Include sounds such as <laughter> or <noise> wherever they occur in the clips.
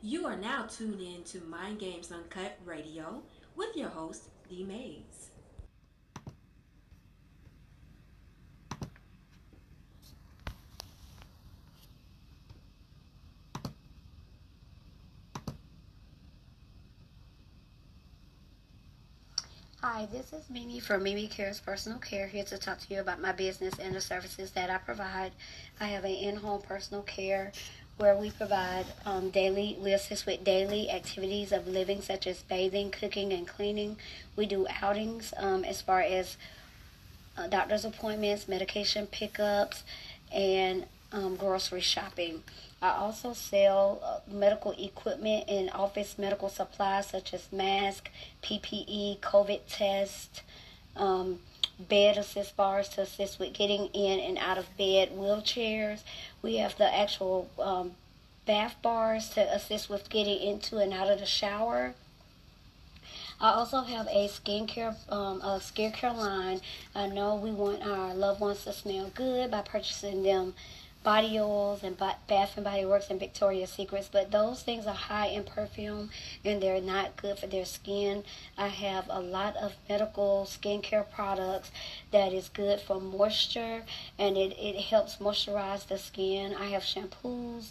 You are now tuned in to Mind Games Uncut Radio with your host, D Mayes. Hi, this is Mimi from Mimi Cares Personal Care here to talk to you about my business and the services that I provide. I have an in-home personal care where we provide um, daily, we assist with daily activities of living such as bathing, cooking, and cleaning. We do outings um, as far as uh, doctor's appointments, medication pickups, and um, grocery shopping. I also sell uh, medical equipment and office medical supplies such as mask, PPE, COVID test, um, bed assist bars to assist with getting in and out of bed, wheelchairs. We have the actual um, bath bars to assist with getting into and out of the shower. I also have a skincare um, a skincare line. I know we want our loved ones to smell good by purchasing them body oils and Bath and Body Works and Victoria's Secrets, but those things are high in perfume and they're not good for their skin. I have a lot of medical skincare products that is good for moisture and it, it helps moisturize the skin. I have shampoos,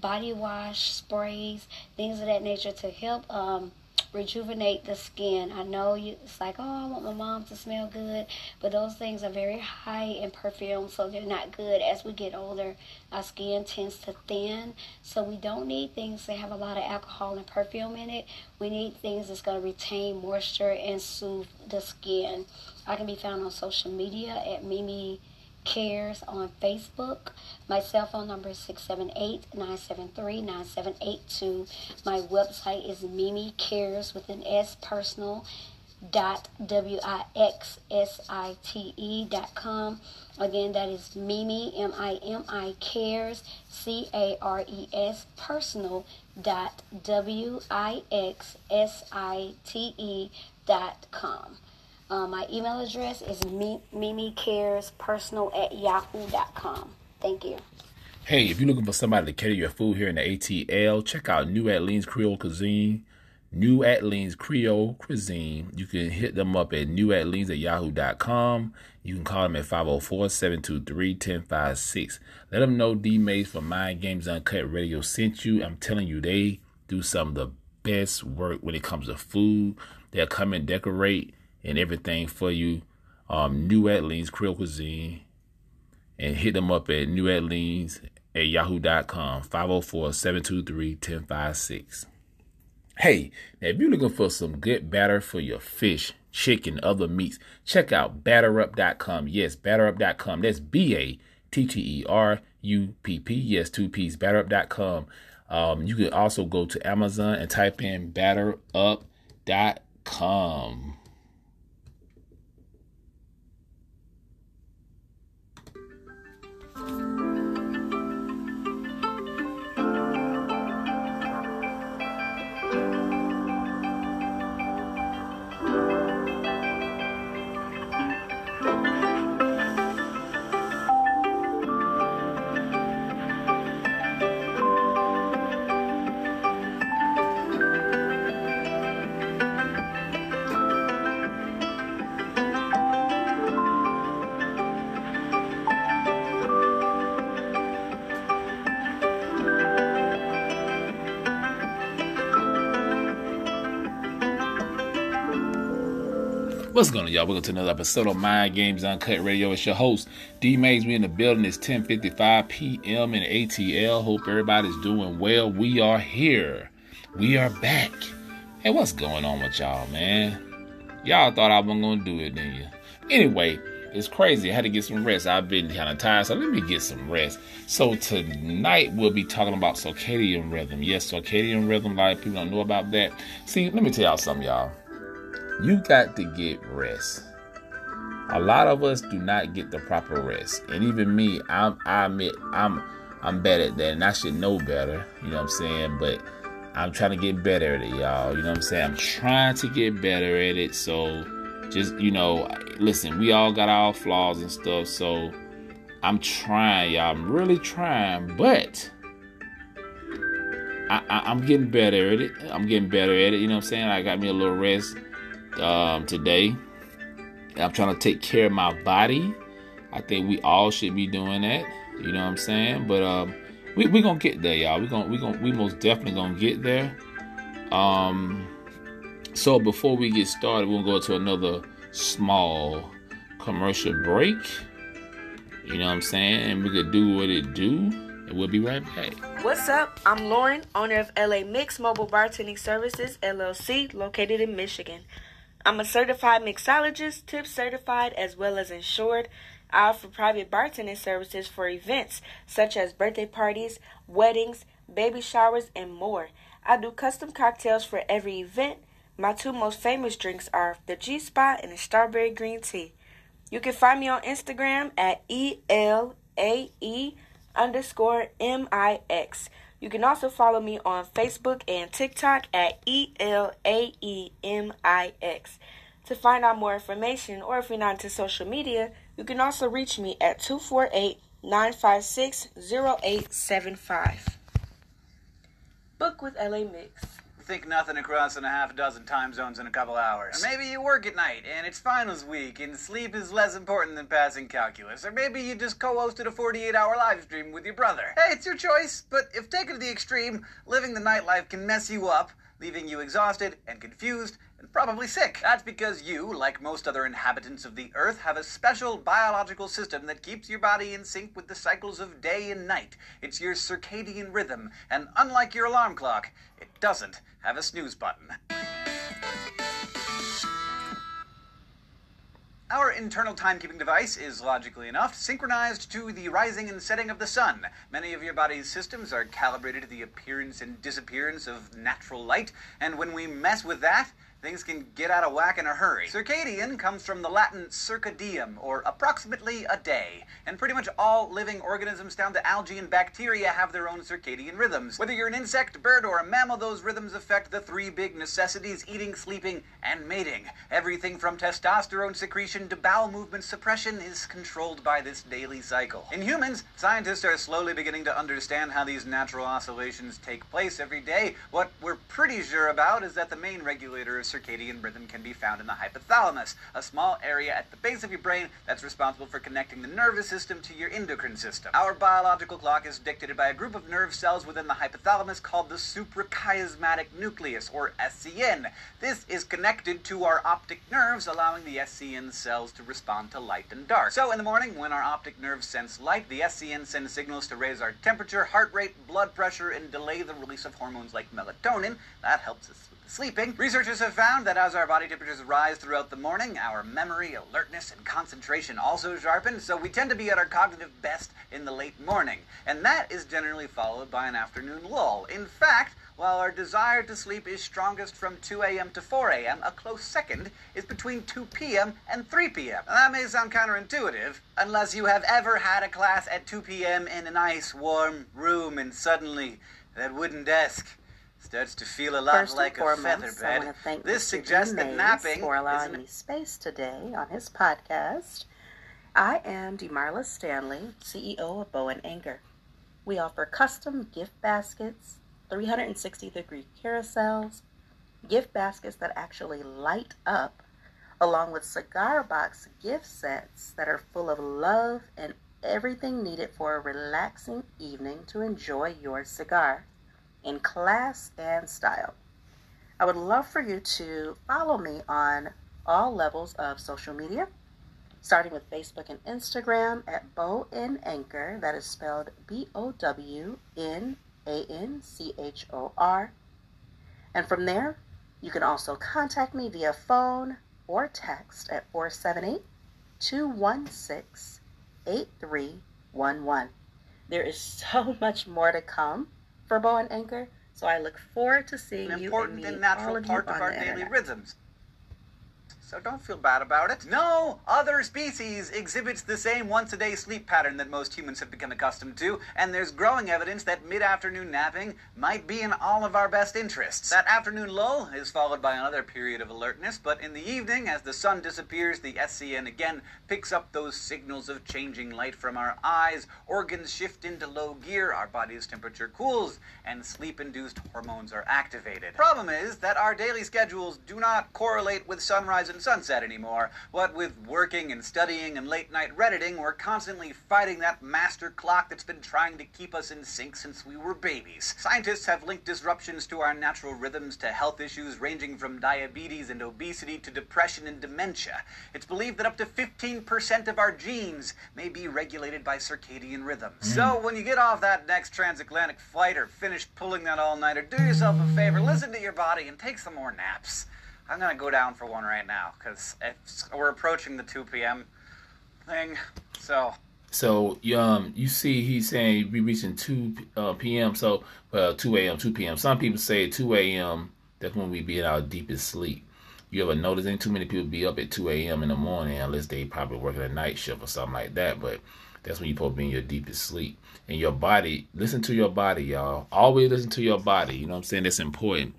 body wash, sprays, things of that nature to help um, rejuvenate the skin. I know you, it's like, oh, I want my mom to smell good, but those things are very high in perfume, so they're not good. As we get older, our skin tends to thin, so we don't need things that have a lot of alcohol and perfume in it. We need things that's going to retain moisture and soothe the skin. I can be found on social media at Mimi Cares on Facebook. My cell phone number is 678-973-9782. My website is Mimi Cares with an S personal dot w i x s i t e dot com. Again, that is Mimi M I M I cares C A R E S personal dot w i x s i t e dot com. Uh, my email address is mimicarespersonal at yahoo.com. Thank you. Hey, if you're looking for somebody to cater your food here in the ATL, check out New Orleans Creole Cuisine. New Orleans Creole Cuisine. You can hit them up at neworleans at yahoo.com. You can call them at 504 723 1056. Let them know D Mayes from Mind Games Uncut Radio sent you. I'm telling you, they do some of the best work when it comes to food. They'll come and decorate and everything for you. Um, New Orleans Creole Cuisine. And hit them up at New Orleans at yahoo.com, 504 723 1056. Hey, now if you're looking for some good batter for your fish, chicken, other meats, check out batterupp.com. Yes, batterupp.com. That's B A T T E R U P P. Yes, two P's, batterupp.com. Um, you can also go to Amazon and type in batterupp.com. What's going on, y'all? Welcome to another episode of Mind Games Uncut Radio. It's your host, D Mayes. We in the building. It's 10:55 p.m. in ATL. Hope everybody's doing well. We are here. We are back. Hey, what's going on with y'all, man? Y'all thought I wasn't gonna do it, didn't you? Anyway, it's crazy. I had to get some rest. I've been kind of tired, so let me get some rest. So tonight we'll be talking about circadian rhythm. Yes, circadian rhythm. A lot of people don't know about that. See, let me tell y'all something, y'all you got to get rest. A lot of us do not get the proper rest, and even me, I'm, I admit I'm I'm bad at that, and I should know better. You know what I'm saying? But I'm trying to get better at it, y'all. You know what I'm saying? I'm trying to get better at it. So just you know, listen, we all got our flaws and stuff. So I'm trying, y'all. I'm really trying, but I, am getting better at it. I'm getting better at it. You know what I'm saying? I got me a little rest um, today. I'm trying to take care of my body. I think we all should be doing that. You know what I'm saying? But um, we we gonna get there, y'all. We gonna we gonna we most definitely gonna get there. Um, so before we get started, we'll go to another small commercial break. You know what I'm saying? And we could do what it do. And we'll be right back. What's up? I'm Lauren, owner of LA Mix Mobile Bartending Services, LLC, located in Michigan. I'm a certified mixologist, tip certified, as well as insured. I offer private bartending services for events such as birthday parties, weddings, baby showers, and more. I do custom cocktails for every event. My two most famous drinks are the G Spot and the Strawberry Green Tea. You can find me on Instagram at E L A E underscore M I X. You can also follow me on Facebook and TikTok at E L A E M I X. To find out more information, or if you're not into social media, you can also reach me at 248 956 0875. Book with LA Mix think nothing across in a half dozen time zones in a couple hours. Or maybe you work at night and it's finals week and sleep is less important than passing calculus. Or maybe you just co-hosted a 48-hour live stream with your brother. Hey, it's your choice, but if taken to the extreme, living the nightlife can mess you up, leaving you exhausted and confused and probably sick. That's because you, like most other inhabitants of the Earth, have a special biological system that keeps your body in sync with the cycles of day and night. It's your circadian rhythm, and unlike your alarm clock, it doesn't have a snooze button. Our internal timekeeping device is, logically enough, synchronized to the rising and setting of the sun. Many of your body's systems are calibrated to the appearance and disappearance of natural light, and when we mess with that, things can get out of whack in a hurry. Circadian comes from the Latin circa diem, or approximately a day. And pretty much all living organisms down to algae and bacteria have their own circadian rhythms. Whether you're an insect, bird, or a mammal, those rhythms affect the three big necessities eating, sleeping, and mating. Everything from testosterone secretion to bowel movement suppression is controlled by this daily cycle. In humans, scientists are slowly beginning to understand how these natural oscillations take place every day. What we're pretty sure about is that the main regulator of circadian rhythm can be found in the hypothalamus, a small area at the base of your brain that's responsible for connecting the nervous system to your endocrine system. Our biological clock is dictated by a group of nerve cells within the hypothalamus called the suprachiasmatic nucleus, or SCN. This is connected to our optic nerves, allowing the SCN cells to respond to light and dark. So in the morning, when our optic nerves sense light, the SCN sends signals to raise our temperature, heart rate, blood pressure, and delay the release of hormones like melatonin. That helps us sleeping. Researchers have found that as our body temperatures rise throughout the morning, our memory, alertness, and concentration also sharpen, so we tend to be at our cognitive best in the late morning. And that is generally followed by an afternoon lull. In fact, while our desire to sleep is strongest from 2 a.m. to 4 a.m., a close second is between 2 p.m. and 3 p.m. Now, that may sound counterintuitive, unless you have ever had a class at 2 p.m. in a nice, warm room and suddenly that wooden desk starts to feel a lot First like a feather bed. I want to thank this Mr. suggests that napping for allowing is me space today on his podcast. I am Demarla Stanley, CEO of Bow and Anchor. We offer custom gift baskets, 360 degree carousels, gift baskets that actually light up, along with cigar box gift sets that are full of love and everything needed for a relaxing evening to enjoy your cigar in class and style. I would love for you to follow me on all levels of social media, starting with Facebook and Instagram at Bow and Anchor, that is spelled B O W N A N C H O R. And from there, you can also contact me via phone or text at 478 216 8311. There is <laughs> so much more to come for Bow and Anchor. So I look forward to seeing an you important and, and natural all of part of our daily rhythms. So don't feel bad about it. No other species exhibits the same once a day sleep pattern that most humans have become accustomed to, and there's growing evidence that mid afternoon napping might be in all of our best interests. That afternoon lull is followed by another period of alertness, but in the evening, as the sun disappears, the SCN again picks up those signals of changing light from our eyes, organs shift into low gear, our body's temperature cools, and sleep induced hormones are activated. Problem is that our daily schedules do not correlate with sunrise and sunset anymore. What with working and studying and late night redditing, we're constantly fighting that master clock that's been trying to keep us in sync since we were babies. Scientists have linked disruptions to our natural rhythms to health issues ranging from diabetes and obesity to depression and dementia. It's believed that up to 15% of our genes may be regulated by circadian rhythms. Mm. So when you get off that next transatlantic flight or finish pulling that all nighter, do yourself a favor, listen to your body, and take some more naps. I'm gonna go down for one right now because we're approaching the 2 p.m. thing. So So um, you see, he's saying we reaching two uh, p.m. So well, two a.m., two p.m. Some people say two a.m. That's when we be in our deepest sleep. You ever notice? Ain't too many people be up at two a.m. in the morning unless they probably working a night shift or something like that. But that's when you to be in your deepest sleep. And your body, listen to your body, y'all. Always listen to your body. You know what I'm saying? That's important.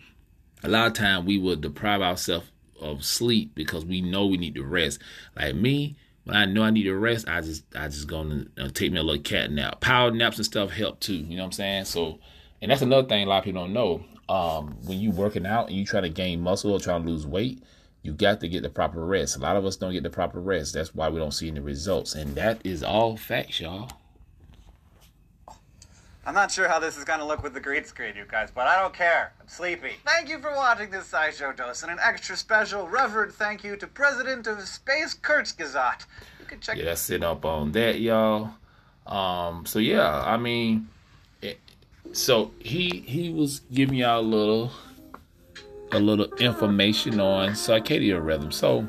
A lot of time we will deprive ourselves of sleep because we know we need to rest. Like me, when I know I need to rest, I just I just gonna take me a little cat nap. Power naps and stuff help too. You know what I'm saying? So, and that's another thing a lot of people don't know. Um, when you working out and you try to gain muscle or trying to lose weight, you got to get the proper rest. A lot of us don't get the proper rest. That's why we don't see any results. And that is all facts, y'all. I'm not sure how this is going to look with the green screen, you guys, but I don't care. I'm sleepy. Thank you for watching this SciShow dose, and an extra special reverend thank you to President of Space Kurzgesagt. You can check Yeah, that's up on that, y'all. Um, so yeah, I mean, it, so he he was giving y'all a little a little information on circadian rhythm. So,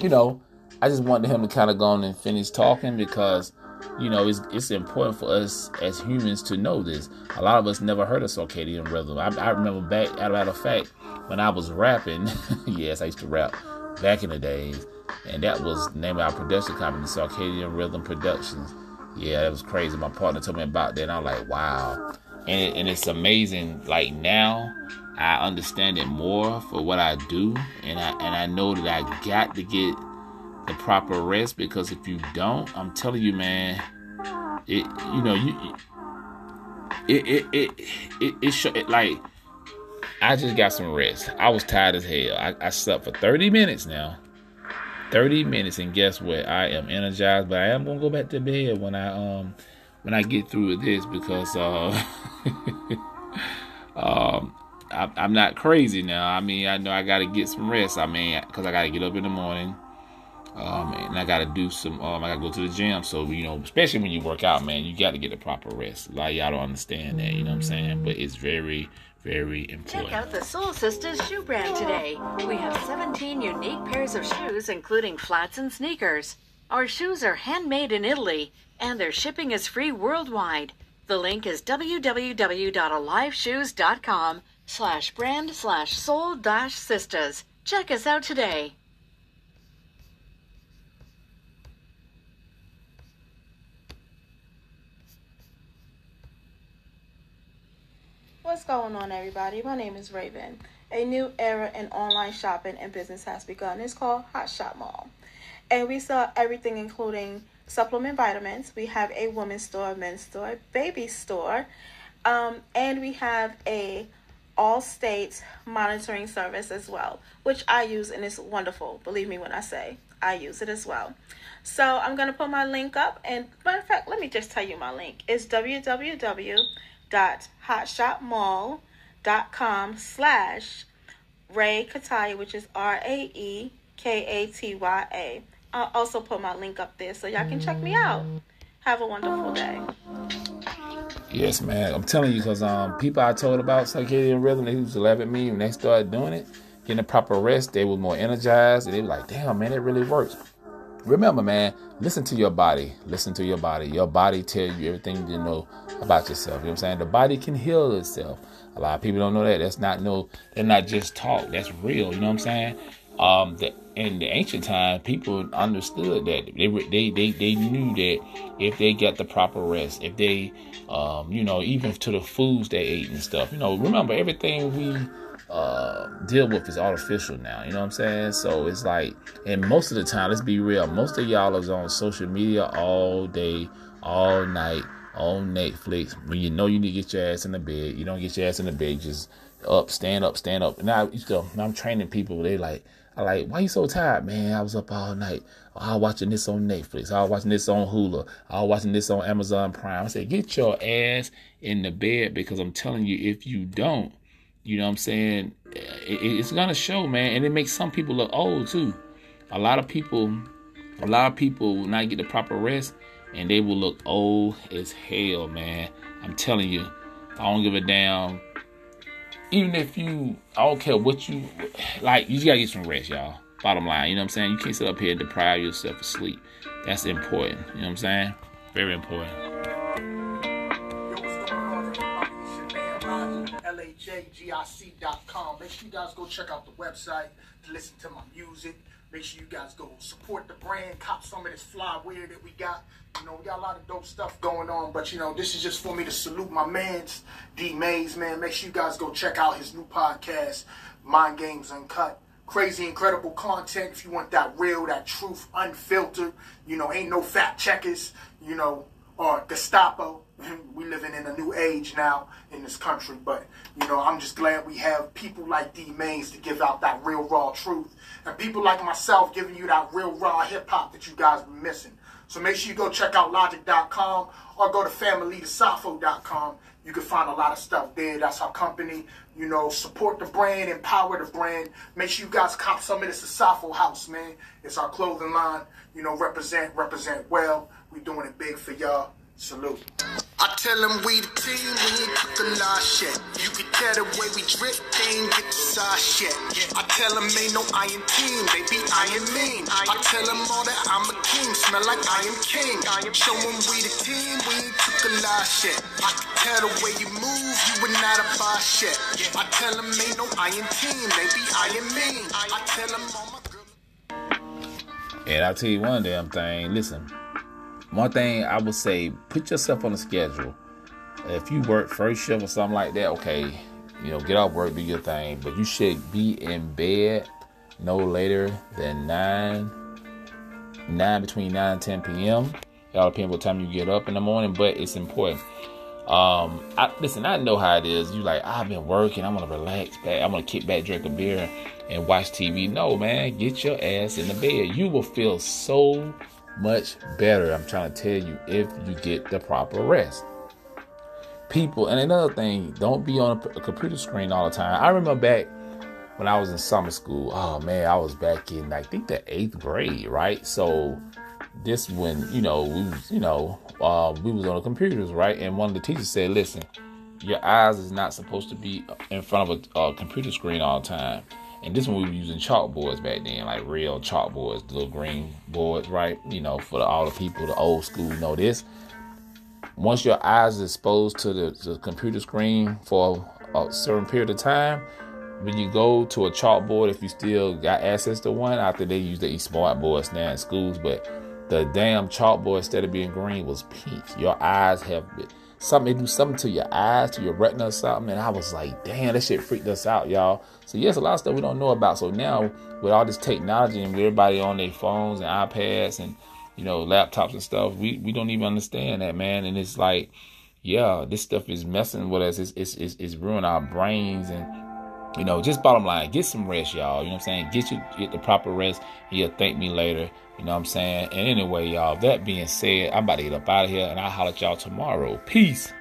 you know, I just wanted him to kind of go on and finish talking because, you know, it's it's important for us as humans to know this. A lot of us never heard of circadian rhythm. I, I remember back, as a matter of fact, when I was rapping, <laughs> yes, I used to rap back in the days, and that was the name of our production company, Circadian Rhythm Productions. Yeah, that was crazy. My partner told me about that, and I'm like, wow. And it, and it's amazing. Like now, I understand it more for what I do, and I and I know that I got to get the proper rest because if you don't, I'm telling you, man, it you know you it it it it, it, sh- it like I just got some rest. I was tired as hell. I, I slept for 30 minutes now. 30 minutes, and guess what? I am energized, but I am gonna go back to bed when I um when I get through with this because uh <laughs> um I, I'm not crazy now. I mean, I know I got to get some rest. I mean, because I got to get up in the morning. Um, and I got to do some, um, I got to go to the gym. So, you know, especially when you work out, man, you got to get the proper rest. A lot of y'all don't understand that, you know what I'm saying? But it's very, very important. Check out the Soul Sisters shoe brand today. We have 17 unique pairs of shoes, including flats and sneakers. Our shoes are handmade in Italy, and their shipping is free worldwide. The link is www.aliveshoes.com slash brand slash soul dash sisters. Check us out today. What's going on, everybody? My name is Raven. A new era in online shopping and business has begun. It's called Hot Shop Mall. And we sell everything, including supplement vitamins. We have a women's store, men's store, baby store. Um, and we have a all states monitoring service as well, which I use and it's wonderful. Believe me when I say I use it as well. So I'm gonna put my link up and matter of fact, let me just tell you my link. It's www.hotshopmall.com slash Rae Katya, which is R A E K A T Y A. I'll also put my link up there so y'all can check me out. Have a wonderful day. Yes, man. I'm telling you, because um, people I told about circadian rhythm, they used to laugh at me when they started doing it, getting the proper rest, they were more energized, and they were like, damn, man, it really works. Remember, man, listen to your body. Listen to your body. Your body tell you everything you know about yourself. You know what I'm saying? The body can heal itself. A lot of people don't know that. That's not no, they're not just talk. That's real. You know what I'm saying? um, the, in the ancient time, people understood that they were they, they they knew that if they got the proper rest, if they, um, you know, even to the foods they ate and stuff, you know, remember everything we uh, deal with is artificial now. You know what I'm saying? So it's like, and most of the time, let's be real, most of y'all is on social media all day, all night, on Netflix. When you know you need to get your ass in the bed, you don't get your ass in the bed, just up, stand up, stand up. Now, you know, I'm training people. They like, I like, why you so tired, man? I was up all night. I was watching this on Netflix. I was watching this on Hulu. I was watching this on Amazon Prime. I said, get your ass in the bed because I'm telling you, if you don't, you know what I'm saying, it, it's gonna show, man, and it makes some people look old too. A lot of people, a lot of people will not get the proper rest, and they will look old as hell, man. I'm telling you, I don't give a damn even if you, I don't care what you, like, you just gotta get some rest, y'all. Bottom line, you know what I'm saying? You can't sit up here and deprive yourself of sleep. That's important. You know what I'm saying? Very important. LAJGIC.com. Make sure you guys go check out the website to listen to my music. Make sure you guys go support the brand, cop some of this fly wear that we got. You know, we got a lot of dope stuff going on, but you know, this is just for me to salute my man's D Mayes, man. Make sure you guys go check out his new podcast, Mind Games Uncut. Crazy, incredible content. If you want that real, that truth, unfiltered, you know, ain't no fact checkers, you know, or Gestapo. we living in a new age now in this country, but you know, I'm just glad we have people like D Mayes to give out that real raw truth, and people like myself giving you that real raw hip hop that you guys been missing. So make sure you go check out logic.com or go to familytosafo.com. You can find a lot of stuff there. That's our company. You know, support the brand, empower the brand. Make sure you guys cop some of this Asafo house, man. It's our clothing line. You know, represent, represent well. We doing it big for y'all. Salute. I tell them we the team, we ain't took a lot shit. You can tell the way we drip, they ain't get the side shit. I tell them ain't no iron team, they be iron mean. I tell them all that I'm a king, smell like I am king. Show them we the team, we ain't took a lot shit. I can tell the way you move, you would not a buy shit. I tell them ain't no iron team, they be iron mean. I tell them all my girls. And I'll tell you one damn thing. Listen, one thing I would say, put yourself on a schedule. If you work first shift or something like that, okay, you know, get off work, do your thing. But you should be in bed no later than nine, nine between nine and ten p.m. It all depends what time you get up in the morning, but it's important. Um, I listen. I know how it is. You like, I've been working. I'm gonna relax back. I'm gonna kick back, drink a beer, and watch TV. No, man, get your ass in the bed. You will feel so much better. I'm trying to tell you if you get the proper rest. People, and another thing, don't be on a, computer screen all the time. I remember back when I was in summer school. Oh man, I was back in I think the eighth grade, right? So this when you know we was you know uh, we was on the computers, right? And one of the teachers said, "Listen, your eyes is not supposed to be in front of a, a computer screen all the time." And this one we were using chalkboards back then, like real chalkboards, little green boards, right? You know, for the, all the people, the old school know this. Once your eyes is exposed to the, the computer screen for a certain period of time, when you go to a chalkboard, if you still got access to one, after they use the smart boards now in schools, but the damn chalkboard instead of being green was pink. Your eyes have been, something, do something to your eyes, to your retina or something. And I was like, damn, that shit freaked us out, y'all. So yes, a lot of stuff we don't know about. So now with all this technology and everybody on their phones and iPads and you know laptops and stuff, we we don't even understand that, man. And it's like, yeah, this stuff is messing with us. It's it's it's, it's ruining our brains and. You know, just bottom line, get some rest, y'all. You know what I'm saying? Get you get the proper rest. You'll thank me later. You know what I'm saying? And anyway, y'all, that being said, I'm about to get up out of here and I'll holler at y'all tomorrow. Peace.